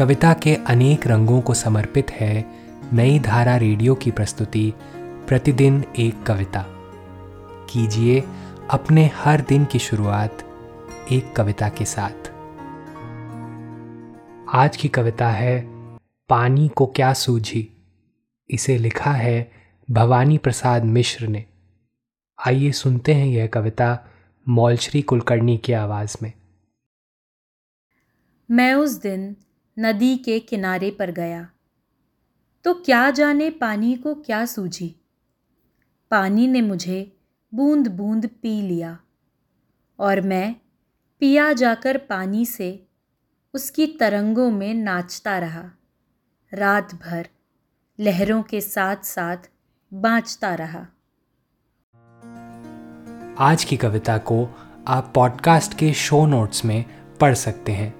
कविता के अनेक रंगों को समर्पित है नई धारा रेडियो की प्रस्तुति, प्रतिदिन एक कविता। कीजिए अपने हर दिन की शुरुआत एक कविता के साथ। आज की कविता है, पानी को क्या सूझी? इसे लिखा है भवानी प्रसाद मिश्र ने। आइए सुनते हैं यह कविता मौलश्री कुलकर्णी की आवाज़ में। मैं उस दिन नदी के किनारे पर गया। तो क्या जाने पानी को क्या सूझी? पानी ने मुझे बूंद बूंद पी लिया और मैं पिया जाकर पानी से उसकी तरंगों में नाचता रहा। रात भर लहरों के साथ साथ बाँचता रहा। आज की कविता को आप पॉडकास्ट के शो नोट्स में पढ़ सकते हैं।